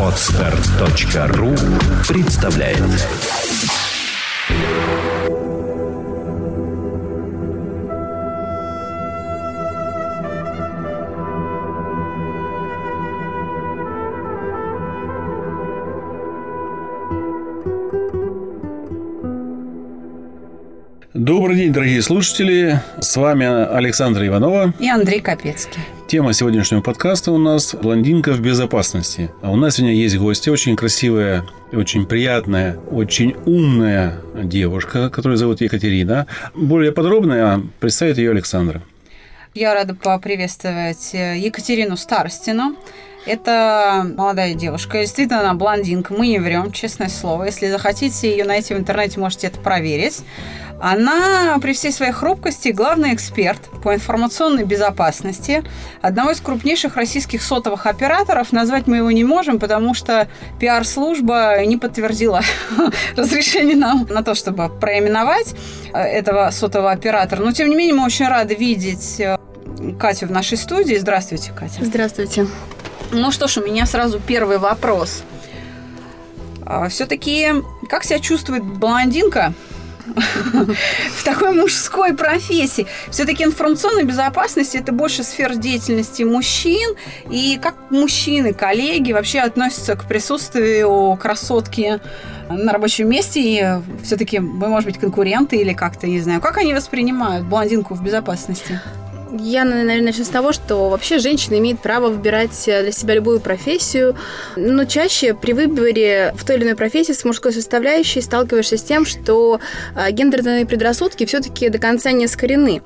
Отстар.ру представляет Добрый день, дорогие слушатели. С вами Александра Иванова. И Андрей Капецкий. Тема сегодняшнего подкаста у нас «Блондинка в безопасности». А у нас сегодня есть гости, очень красивая, очень приятная, очень умная девушка, которую зовут Екатерина. Более подробно представит ее Александра. Я рада поприветствовать Екатерину Старостину. Это молодая девушка, действительно она блондинка, мы не врем, честное слово. Если захотите ее найти в интернете, можете это проверить. Она при всей своей хрупкости главный эксперт по информационной безопасности одного из крупнейших российских сотовых операторов. Назвать мы его не можем, потому что пиар-служба не подтвердила разрешение нам на то, чтобы проименовать э, этого сотового оператора. Но, тем не менее, мы очень рады видеть э, Катю в нашей студии. Здравствуйте, Катя. Здравствуйте. Ну что ж, у меня сразу первый вопрос. А, Все-таки, как себя чувствует блондинка в такой мужской профессии. Все-таки информационная безопасность это больше сфера деятельности мужчин. И как мужчины, коллеги вообще относятся к присутствию красотки на рабочем месте, и все-таки вы, может быть, конкуренты или как-то, не знаю, как они воспринимают блондинку в безопасности? Я, наверное, начну с того, что вообще женщина имеет право выбирать э, для себя любую профессию, но чаще при выборе в той или иной профессии с мужской составляющей сталкиваешься с тем, что э, гендерные предрассудки все-таки до конца не скорены.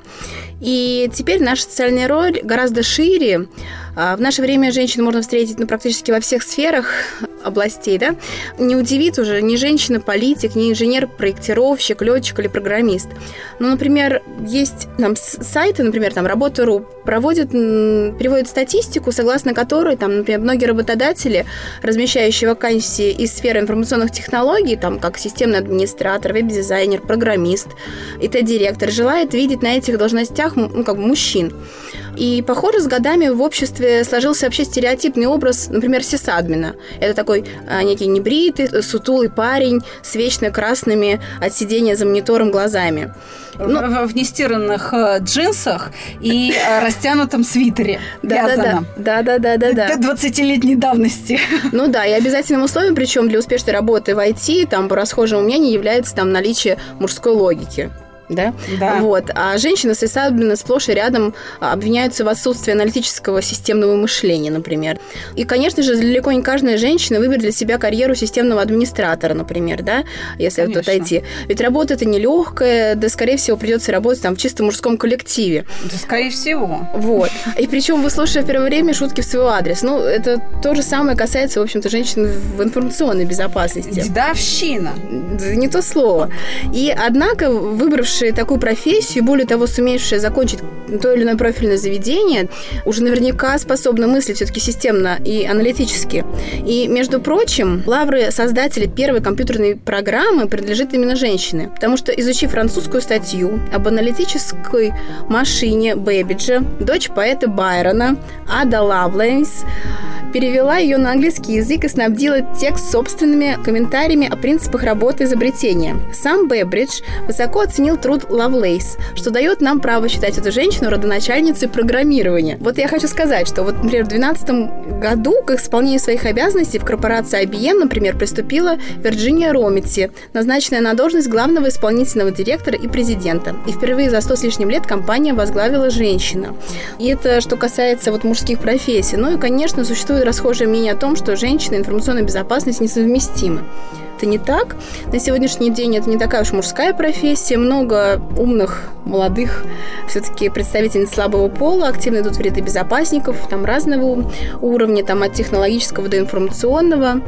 И теперь наша социальная роль гораздо шире. А, в наше время женщин можно встретить ну, практически во всех сферах областей. Да? Не удивит уже ни женщина-политик, ни инженер-проектировщик, летчик или программист. Ну, например, есть там сайты, например, там Работа.ру проводят, приводят статистику, согласно которой, там, например, многие работодатели, размещающие вакансии из сферы информационных технологий, там, как системный администратор, веб-дизайнер, программист, ИТ-директор, желает видеть на этих должностях ролях ну, как бы мужчин. И, похоже, с годами в обществе сложился вообще стереотипный образ, например, сисадмина. Это такой а, некий небритый, сутулый парень с вечно красными от сидения за монитором глазами. Ну, в, в нестиранных э, джинсах и э, растянутом свитере. Да, да, да, да, да, да, да. 20-летней давности. Ну да, и обязательным условием, причем для успешной работы в IT, там по расхожему мнению является там наличие мужской логики да? Да. Вот. А женщины с особенно сплошь и рядом обвиняются в отсутствии аналитического системного мышления, например. И, конечно же, далеко не каждая женщина выберет для себя карьеру системного администратора, например, да, если конечно. вот отойти. Ведь работа это нелегкая, да, скорее всего, придется работать там в чисто мужском коллективе. Да, скорее всего. Вот. И причем, вы слушая в первое время шутки в свой адрес. Ну, это то же самое касается, в общем-то, женщин в информационной безопасности. Дедовщина. Не то слово. И, однако, выбравшие выбравшие такую профессию, более того, сумевшие закончить то или иное профильное заведение, уже наверняка способны мыслить все-таки системно и аналитически. И, между прочим, лавры создателей первой компьютерной программы принадлежит именно женщине, потому что, изучив французскую статью об аналитической машине Бэббиджа, дочь поэта Байрона, Ада Лавлейс, перевела ее на английский язык и снабдила текст собственными комментариями о принципах работы изобретения. Сам Бэбридж высоко оценил труд Лавлейс, что дает нам право считать эту женщину родоначальницей программирования. Вот я хочу сказать, что вот, например, в 2012 году к исполнению своих обязанностей в корпорации IBM, например, приступила Вирджиния Ромити, назначенная на должность главного исполнительного директора и президента. И впервые за 100 с лишним лет компания возглавила женщина. И это что касается вот мужских профессий. Ну и, конечно, существует расхожее мнение о том, что женщина и информационная безопасность несовместимы. Это не так. На сегодняшний день это не такая уж мужская профессия. Много умных, молодых, все-таки представительниц слабого пола активно идут в ряды безопасников, там разного уровня, там от технологического до информационного.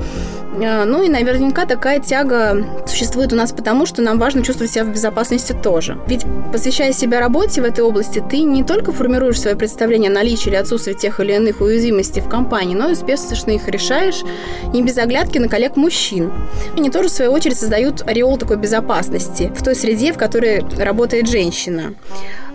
А, ну и наверняка такая тяга существует у нас потому, что нам важно чувствовать себя в безопасности тоже. Ведь посвящая себя работе в этой области, ты не только формируешь свое представление о наличии или отсутствии тех или иных уязвимостей в компании, но и успешно их решаешь не без оглядки на коллег-мужчин. Они тоже, в свою очередь, создают ореол такой безопасности в той среде, в которой работает женщина.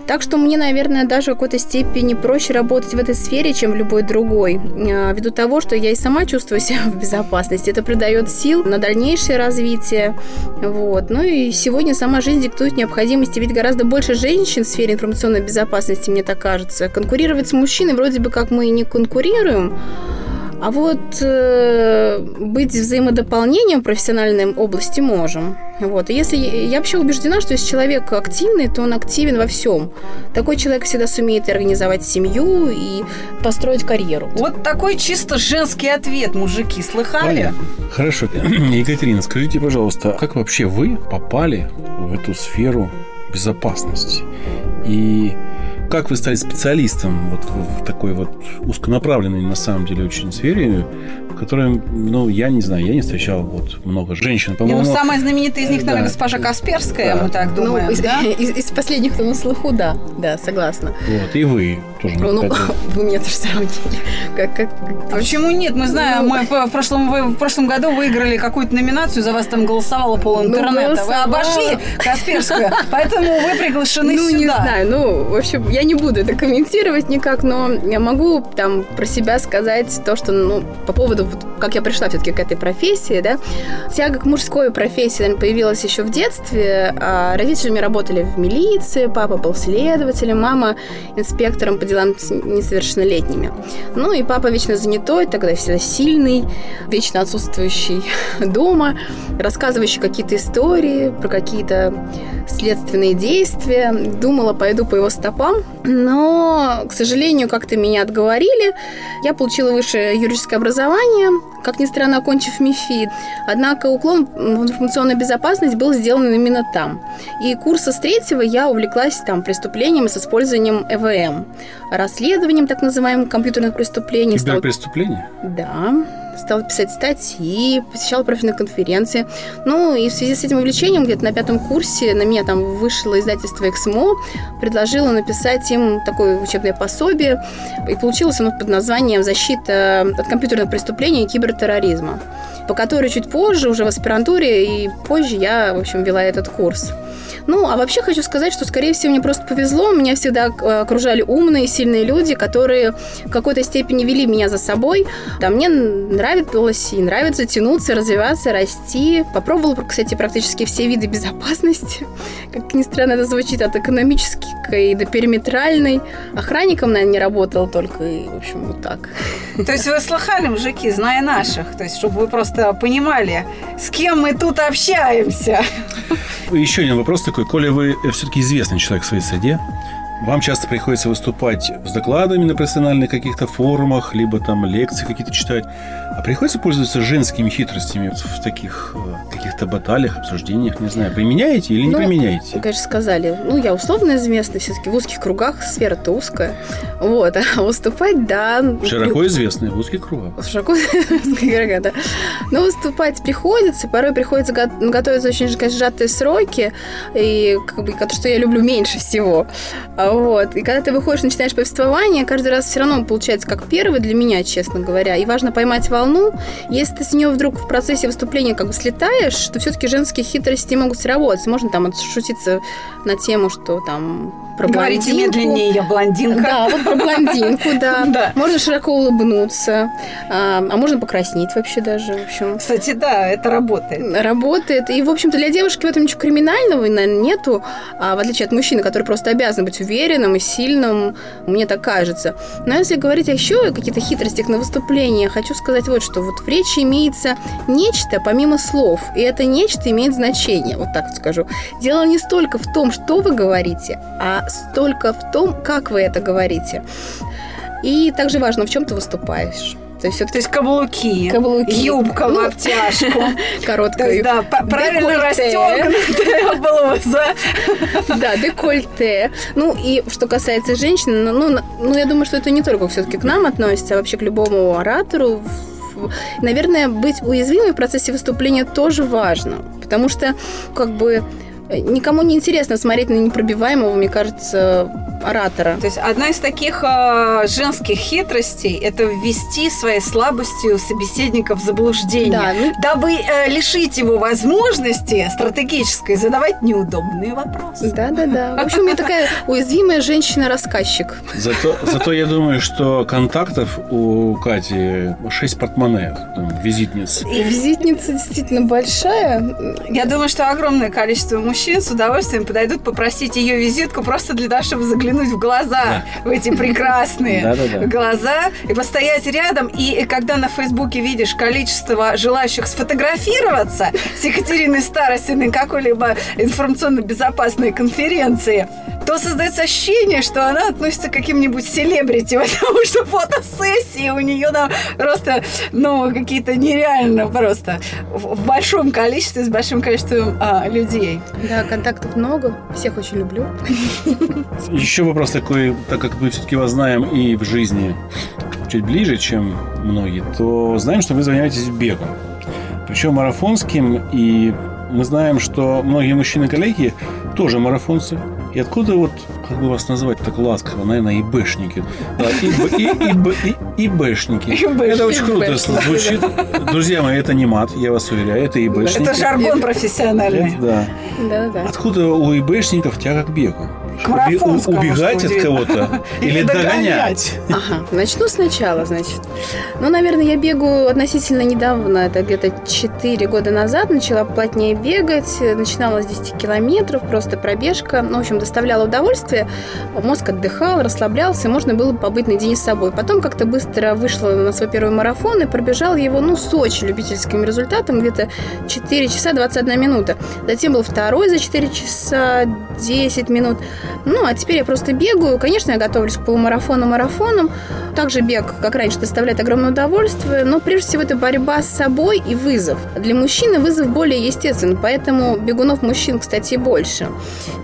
Так что мне, наверное, даже в какой-то степени проще работать в этой сфере, чем в любой другой. А, ввиду того, что я и сама чувствую себя в безопасности. Это придает сил на дальнейшее развитие. Вот. Ну и сегодня сама жизнь диктует необходимости. Ведь гораздо больше женщин в сфере информационной безопасности, мне так кажется. Конкурировать с мужчиной вроде бы как мы и не конкурируем, а вот э, быть взаимодополнением в профессиональной области можем. Вот. И если я вообще убеждена, что если человек активный, то он активен во всем. Такой человек всегда сумеет и организовать семью, и построить карьеру. Вот такой чисто женский ответ, мужики, слыхали? Понятно. Хорошо. Екатерина, скажите, пожалуйста, как вообще вы попали в эту сферу безопасности? И как вы стали специалистом вот в такой вот узконаправленной, на самом деле, очень сфере, в которой, ну, я не знаю, я не встречал вот много женщин, по-моему. Ну, самая знаменитая из них, наверное, да. госпожа Касперская, да. мы так ну, думаем, ну, из, да? Из, из последних, кто на слуху, да, да, согласна. Вот, и вы тоже. Ну, ну вы меня тоже сравнили. Как, как, а почему нет? Мы знаем, ну, мы в прошлом, вы, в прошлом году выиграли какую-то номинацию, за вас там голосовало пол ну, интернета. Ну, вы обошли Касперскую, поэтому вы приглашены ну, сюда. Ну, не знаю, ну, в общем, я не буду это комментировать никак, но я могу там про себя сказать то, что, ну, по поводу, вот, как я пришла все-таки к этой профессии, да, тяга к мужской профессии наверное, появилась еще в детстве. А родители работали в милиции, папа был следователем, мама инспектором по делам с несовершеннолетними. Ну и папа вечно занятой, тогда всегда сильный, вечно отсутствующий дома, рассказывающий какие-то истории про какие-то следственные действия. Думала, пойду по его стопам, но, к сожалению, как-то меня отговорили. Я получила высшее юридическое образование, как ни странно, окончив МИФИД. Однако уклон в информационную безопасность был сделан именно там. И курса с третьего я увлеклась там преступлениями с использованием ЭВМ, расследованием так называемых компьютерных преступлений. Киберпреступления? Да стала писать статьи, посещала профильные конференции. Ну, и в связи с этим увлечением где-то на пятом курсе на меня там вышло издательство «Эксмо», предложило написать им такое учебное пособие, и получилось оно под названием «Защита от компьютерных преступлений и кибертерроризма», по которой чуть позже, уже в аспирантуре, и позже я, в общем, вела этот курс. Ну, а вообще хочу сказать, что, скорее всего, мне просто повезло. Меня всегда э, окружали умные, сильные люди, которые в какой-то степени вели меня за собой. Да, мне нравилось и нравится тянуться, развиваться, расти. Попробовала, кстати, практически все виды безопасности. Как ни странно это звучит, от экономической до периметральной. Охранником, наверное, не работала только, и, в общем, вот так. То есть вы слыхали, мужики, зная наших? То есть, чтобы вы просто понимали, с кем мы тут общаемся? Еще один вопрос такой. Коля, вы все-таки известный человек в своей среде. Вам часто приходится выступать с докладами на профессиональных каких-то форумах, либо там лекции какие-то читать. А приходится пользоваться женскими хитростями в таких э, каких-то баталиях, обсуждениях, не знаю, применяете или не ну, применяете? конечно, сказали. Ну, я условно известна, все-таки в узких кругах, сфера-то узкая. Вот, а выступать, да. Широко известная в узких кругах. Широко известная, да. Но выступать приходится, порой приходится готовиться очень сжатые сроки, и как бы, что я люблю меньше всего. Вот. И когда ты выходишь, начинаешь повествование, каждый раз все равно получается как первый для меня, честно говоря. И важно поймать волну. Если ты с нее вдруг в процессе выступления как бы слетаешь, то все-таки женские хитрости могут сработать. Можно там отшутиться на тему, что там про Говорите блондинку. медленнее, я блондинка. Да, вот про блондинку, да. да. Можно широко улыбнуться, а, а можно покраснеть вообще даже. В общем. Кстати, да, это работает. Работает. И, в общем-то, для девушки в этом ничего криминального, наверное, нету, а, в отличие от мужчины, который просто обязан быть уверенным и сильным, мне так кажется. Но если говорить еще о каких-то хитростях на выступление, хочу сказать вот что. Вот в речи имеется нечто помимо слов, и это нечто имеет значение, вот так вот скажу. Дело не столько в том, что вы говорите, а столько в том, как вы это говорите. И также важно, в чем ты выступаешь. То есть, То есть каблуки, каблуки, юбка ну, в обтяжку. Короткая юбка. Да, правильно расстегнутая блуза. Да, декольте. Ну, и что касается женщин, ну, ну, ну, я думаю, что это не только все-таки к нам относится, а вообще к любому оратору. Наверное, быть уязвимой в процессе выступления тоже важно. Потому что, как бы, Никому не интересно смотреть на непробиваемого, мне кажется, оратора. То есть одна из таких э, женских хитростей – это ввести своей слабостью собеседника в заблуждение, Да, ну- дабы э, лишить его возможности стратегической задавать неудобные вопросы. Да-да-да. В общем, я такая уязвимая женщина-рассказчик. Зато, зато я думаю, что контактов у Кати 6 портмоне, визитниц. И визитница действительно большая. Я думаю, что огромное количество мужчин с удовольствием подойдут попросить ее визитку просто для того, чтобы заглянуть в глаза, в эти прекрасные глаза, и постоять рядом. И когда на Фейсбуке видишь количество желающих сфотографироваться с Екатериной Старостиной какой-либо информационно-безопасной конференции, то создается ощущение, что она относится к каким-нибудь селебрити, потому что фотосессии у нее там просто, ну, какие-то нереально просто в большом количестве, с большим количеством а, людей. Да, контактов много. Всех очень люблю. Еще вопрос такой, так как мы все-таки вас знаем и в жизни чуть ближе, чем многие, то знаем, что вы занимаетесь бегом. Причем марафонским, и мы знаем, что многие мужчины-коллеги тоже марафонцы. И откуда вот, как бы вас назвать так ласково, наверное, ИБшники. Да, ИБ, и, ИБ, и, ИБшники. ИБшники. Это очень круто ИБшники, звучит. Друзья мои, это не мат, я вас уверяю, это ИБшники. Это жаргон профессиональный. Да. Откуда у ИБшников тяга к бегу? К Уби- убегать от кого-то или догонять? Ага, начну сначала, значит. Ну, наверное, я бегаю относительно недавно, это где-то 4 года назад, начала плотнее бегать, начинала с 10 километров, просто пробежка, ну, в общем, доставляла удовольствие, мозг отдыхал, расслаблялся, можно было побыть наедине с собой. Потом как-то быстро вышла на свой первый марафон и пробежала его, ну, с очень любительским результатом, где-то 4 часа 21 минута. Затем был второй за 4 часа 10 минут. Ну, а теперь я просто бегаю. Конечно, я готовлюсь к полумарафону, марафонам. Также бег, как раньше, доставляет огромное удовольствие, но прежде всего это борьба с собой и вызов. Для мужчины вызов более естественный, поэтому бегунов мужчин, кстати, больше.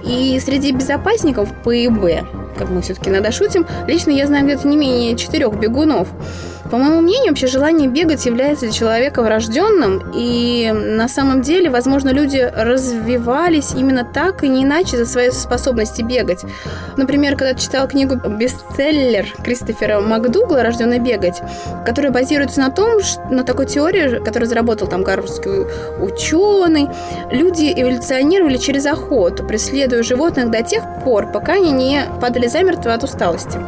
И среди безопасников ПИБ, как мы все-таки иногда шутим, лично я знаю где-то не менее четырех бегунов. По моему мнению, вообще желание бегать является для человека врожденным, и на самом деле, возможно, люди развивались именно так и не иначе за свои способности бегать. Например, когда читала книгу бестселлер Кристофера Макдугла «Рожденный бегать», которая базируется на том, ш- на такой теории, которую разработал там гарвардский ученый, люди эволюционировали через охоту, преследуя животных до тех пор, пока они не падали замертво от усталости.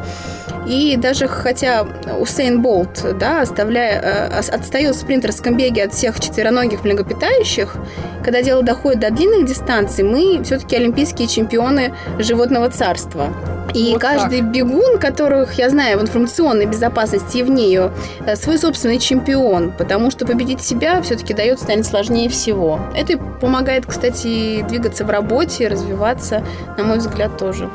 И даже хотя Усейн Болт, да, оставляя, э, отстает в спринтерском беге от всех четвероногих млекопитающих, когда дело доходит до длинных дистанций, мы все-таки олимпийские чемпионы животного царства. И Вот каждый бегун, которых я знаю в информационной безопасности и вне ее, э, свой собственный чемпион, потому что победить себя все-таки дает станет сложнее всего. Это помогает, кстати, двигаться в работе, развиваться, на мой взгляд, тоже.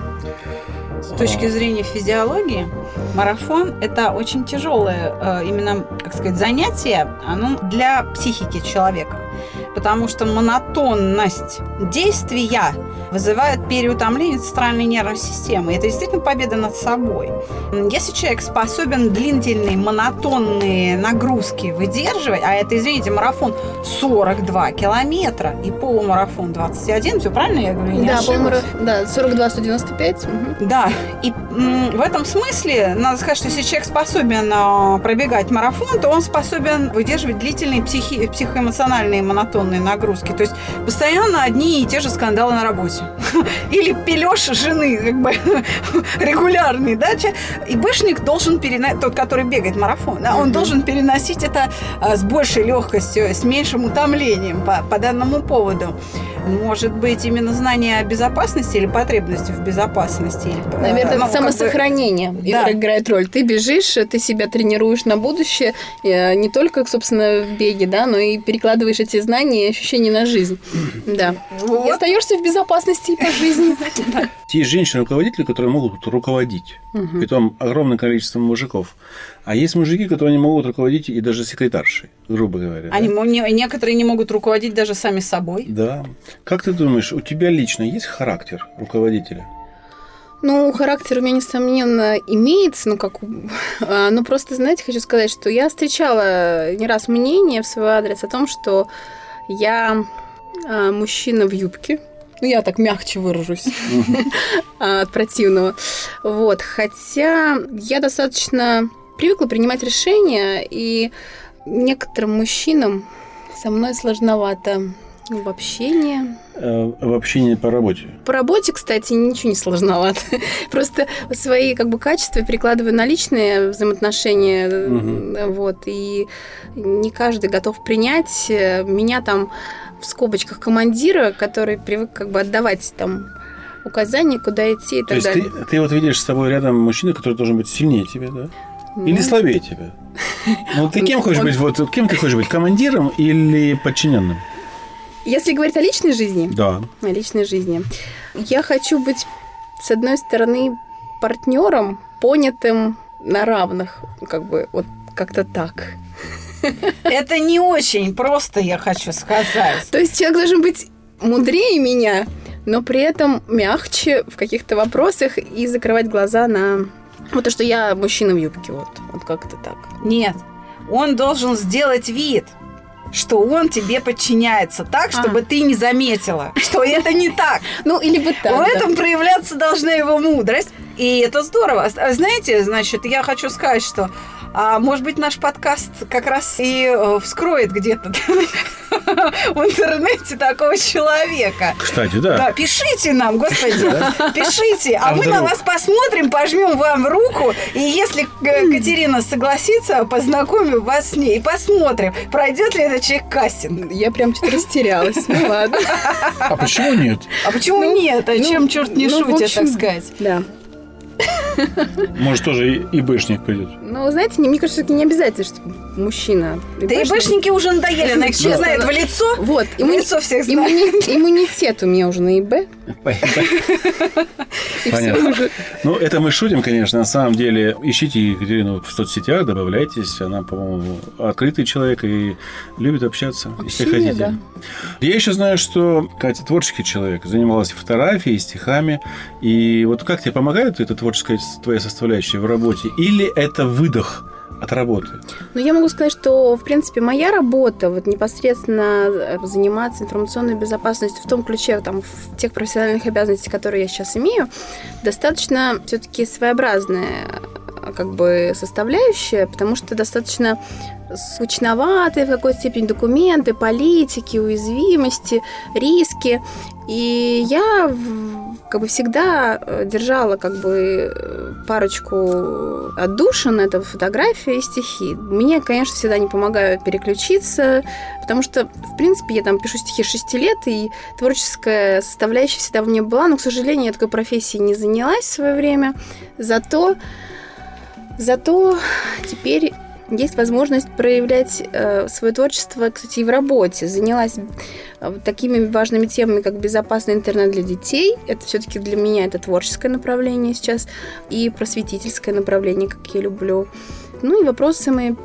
С точки зрения физиологии, марафон – это очень тяжелое э, именно, как сказать, занятие оно для психики человека. Потому что монотонность действия вызывает переутомление центральной нервной системы. Это действительно победа над собой. Если человек способен длительные монотонные нагрузки выдерживать, а это, извините, марафон 42 километра и полумарафон 21, все правильно я говорю? Не да, полумарафон- да, 42-195. мгм. Да, и в этом смысле надо сказать, что если человек способен а, пробегать марафон, то он способен выдерживать длительные психи- психоэмоциональные монотонные нагрузки. То есть постоянно одни и те же скандалы на работе. Или пележ жены, как бы регулярный, да? И бэшник должен переносить, тот, который бегает марафон, да, он Мгм. должен переносить это а, с большей легкостью, с меньшим утомлением по, по данному поводу. Может быть, именно знание о безопасности или потребности в безопасности? Или, э, Наверное, ну, это как бы- самосохранение Да. играет роль. Ты бежишь, ты себя тренируешь на будущее, э, не только, собственно, в беге, да, но и перекладываешь эти знания и ощущения на жизнь. Да. Вот. И остаешься в безопасности и по жизни. Есть женщины-руководители, которые могут руководить. Мгм. Притом огромное количество мужиков. А есть мужики, которые не могут руководить и даже секретаршей, грубо говоря. да? Они, мо- не- некоторые не могут руководить даже сами собой. Да. Как ты думаешь, у тебя лично есть характер руководителя? Ну, характер у меня, несомненно, имеется, ну, как... а, Ну, просто, знаете, хочу сказать, что я встречала не раз мнение в свой адрес о том, что я а, мужчина в юбке, Ну, я так мягче выражусь от противного. Вот. Хотя я достаточно привыкла принимать решения, и некоторым мужчинам со мной сложновато в общении. Э, В общении по работе. По работе, кстати, ничего не сложновато. Просто свои как бы качества перекладываю на личные взаимоотношения. Мгм. Вот. И не каждый готов принять меня там в скобочках командира, который привык как бы отдавать там указания, куда идти и То так есть далее. ты, ты вот видишь с собой рядом мужчину, который должен быть сильнее тебя, да? Или Ну, слабее тебя? Ну, ты кем хочешь Он- быть? Вот кем ты хочешь быть? Командиром или подчиненным? Если говорить о личной жизни, Да. о личной жизни, я хочу быть, с одной стороны, партнером, понятым на равных, как бы вот как-то так. Это не очень просто, я хочу сказать. То есть человек должен быть мудрее меня, но при этом мягче в каких-то вопросах и закрывать глаза на вот то, что я мужчина в юбке, вот, вот как-то так. Нет, он должен сделать вид, что он тебе подчиняется так, чтобы ты не заметила, что это не так. Ну, или бы так. В этом проявляться должна его мудрость. И это здорово. А Знаете, значит, я хочу сказать, что а может быть, наш подкаст как раз и э, вскроет где-то в интернете такого человека. Кстати, да. Да, пишите нам, господи, пишите, а, А мы на вас посмотрим, пожмем вам руку, и если э, Катерина согласится, познакомим вас с ней и посмотрим, пройдет ли этот человек кастинг. Я прям что-то растерялась. Ну ладно. А почему нет? А почему Ну, нет? А ну, чем черт не ну, шутит, так сказать? Да. Может, тоже и, бэшник пойдет. Ну, знаете, не- мне кажется, это не обязательно, что мужчина. Да и бэшники уже надоели, она их все знает в лицо. Вот, В иммуни- лицо всех знает. иммуни- иммунитет у меня уже на ИБ. Понятно. Ну, это мы шутим, конечно. На самом деле, ищите Екатерину в соцсетях, добавляйтесь. Она, по-моему, открытый человек и любит общаться, если хотите. да. Я еще знаю, что Катя творческий человек, занималась фотографией, стихами. И вот как тебе помогает эта творческая твоя составляющая в работе? Или это выдох от работы? Ну, я могу сказать, что, в принципе, моя работа, вот непосредственно э, заниматься информационной безопасностью в том ключе, там, в тех профессиональных обязанностях, которые я сейчас имею, достаточно все-таки своеобразная э, как бы составляющая, потому что достаточно скучноватые в какой-то степени документы, политики, уязвимости, риски. И я как бы всегда э, держала как бы э, парочку отдушин, это фотография и стихи. Мне, конечно, всегда не помогают переключиться, потому что, в принципе, я там пишу стихи 6 лет, и творческая составляющая всегда в мне была, но, к сожалению, я такой профессией не занялась в свое время. Зато, зато теперь есть возможность проявлять э, свое творчество, кстати, и в работе. Занялась э, такими важными темами, как безопасный интернет для детей. Это все-таки для меня это творческое направление сейчас и просветительское направление, как я люблю. Ну и вопросами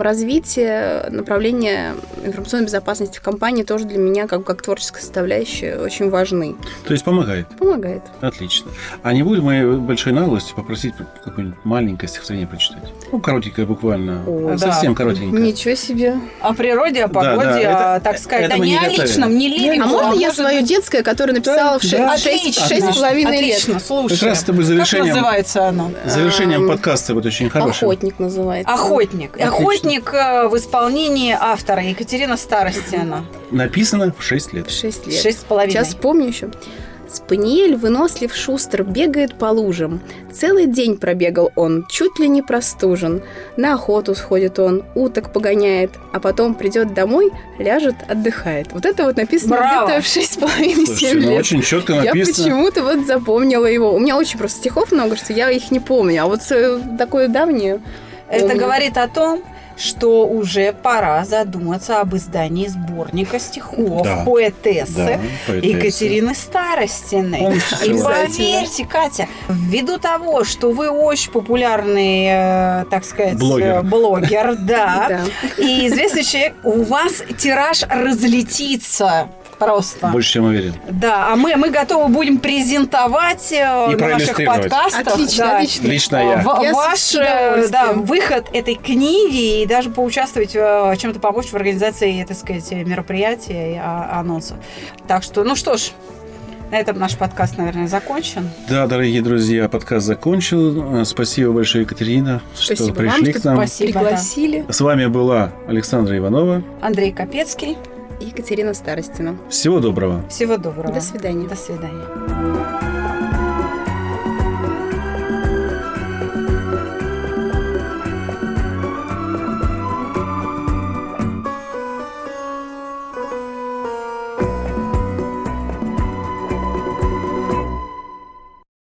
развития направления информационной безопасности в компании тоже для меня, как, как творческая составляющая, очень важны. То есть помогает. Помогает. Отлично. А не будет моей большой наглости попросить какое-нибудь маленькое стихотворение прочитать? Ну, коротенькое буквально. О, Совсем да. коротенькое. Ничего себе. О природе, о Да, да, погоде, это- а, так сказать, это а мы не не о готовили. личном, не лирику. А можно я может свое детское, которое написала в да. шесть Отлично, с половиной лет? Отлично, слушай. Как раз с тобой завершением- Как называется оно? Завершением Ам, подкаста вот очень хорошим. Охотник называется. Охотник. Отлично. Охотник э, в исполнении автора Екатерина Старостина. Написано в 6 лет. Шесть лет. Шесть с половиной. Сейчас вспомню еще. Спаниель, вынослив шустр, бегает по лужам. Целый день пробегал он, чуть ли не простужен. На охоту сходит он, уток погоняет, а потом придет домой, ляжет, отдыхает. Вот это вот написано Браво! где-то в шесть с половиной Слушайте, семь ну лет. очень четко Я написано. почему-то вот запомнила его. У меня очень просто стихов много, что я их не помню. А вот э, такое давнее. Это помню. говорит о том, что уже пора задуматься об издании сборника стихов Да. поэтессы Да, поэтесса. Екатерины Старостиной. И поверьте, Катя, ввиду того, что вы очень популярный, э, так сказать, Блогер. э, блогер, да, Да. и известный человек, у вас тираж разлетится просто. Больше, чем уверен. Да, а мы, мы готовы будем презентовать э, и на наших подкастах. Отлично, да, отлично. Лично э, я. В, я ваш э, да, выход этой книги и даже поучаствовать, чем-то помочь в организации, так сказать, мероприятия и а, анонсов. Так что, ну что ж, на этом наш подкаст, наверное, закончен. Да, дорогие друзья, подкаст закончен. Спасибо большое, Екатерина, Спасибо что пришли вам, к нам. Спасибо, пригласили. С вами была Александра Иванова. Андрей Капецкий. Екатерина Старостина. Всего доброго. Всего доброго. До свидания. До свидания.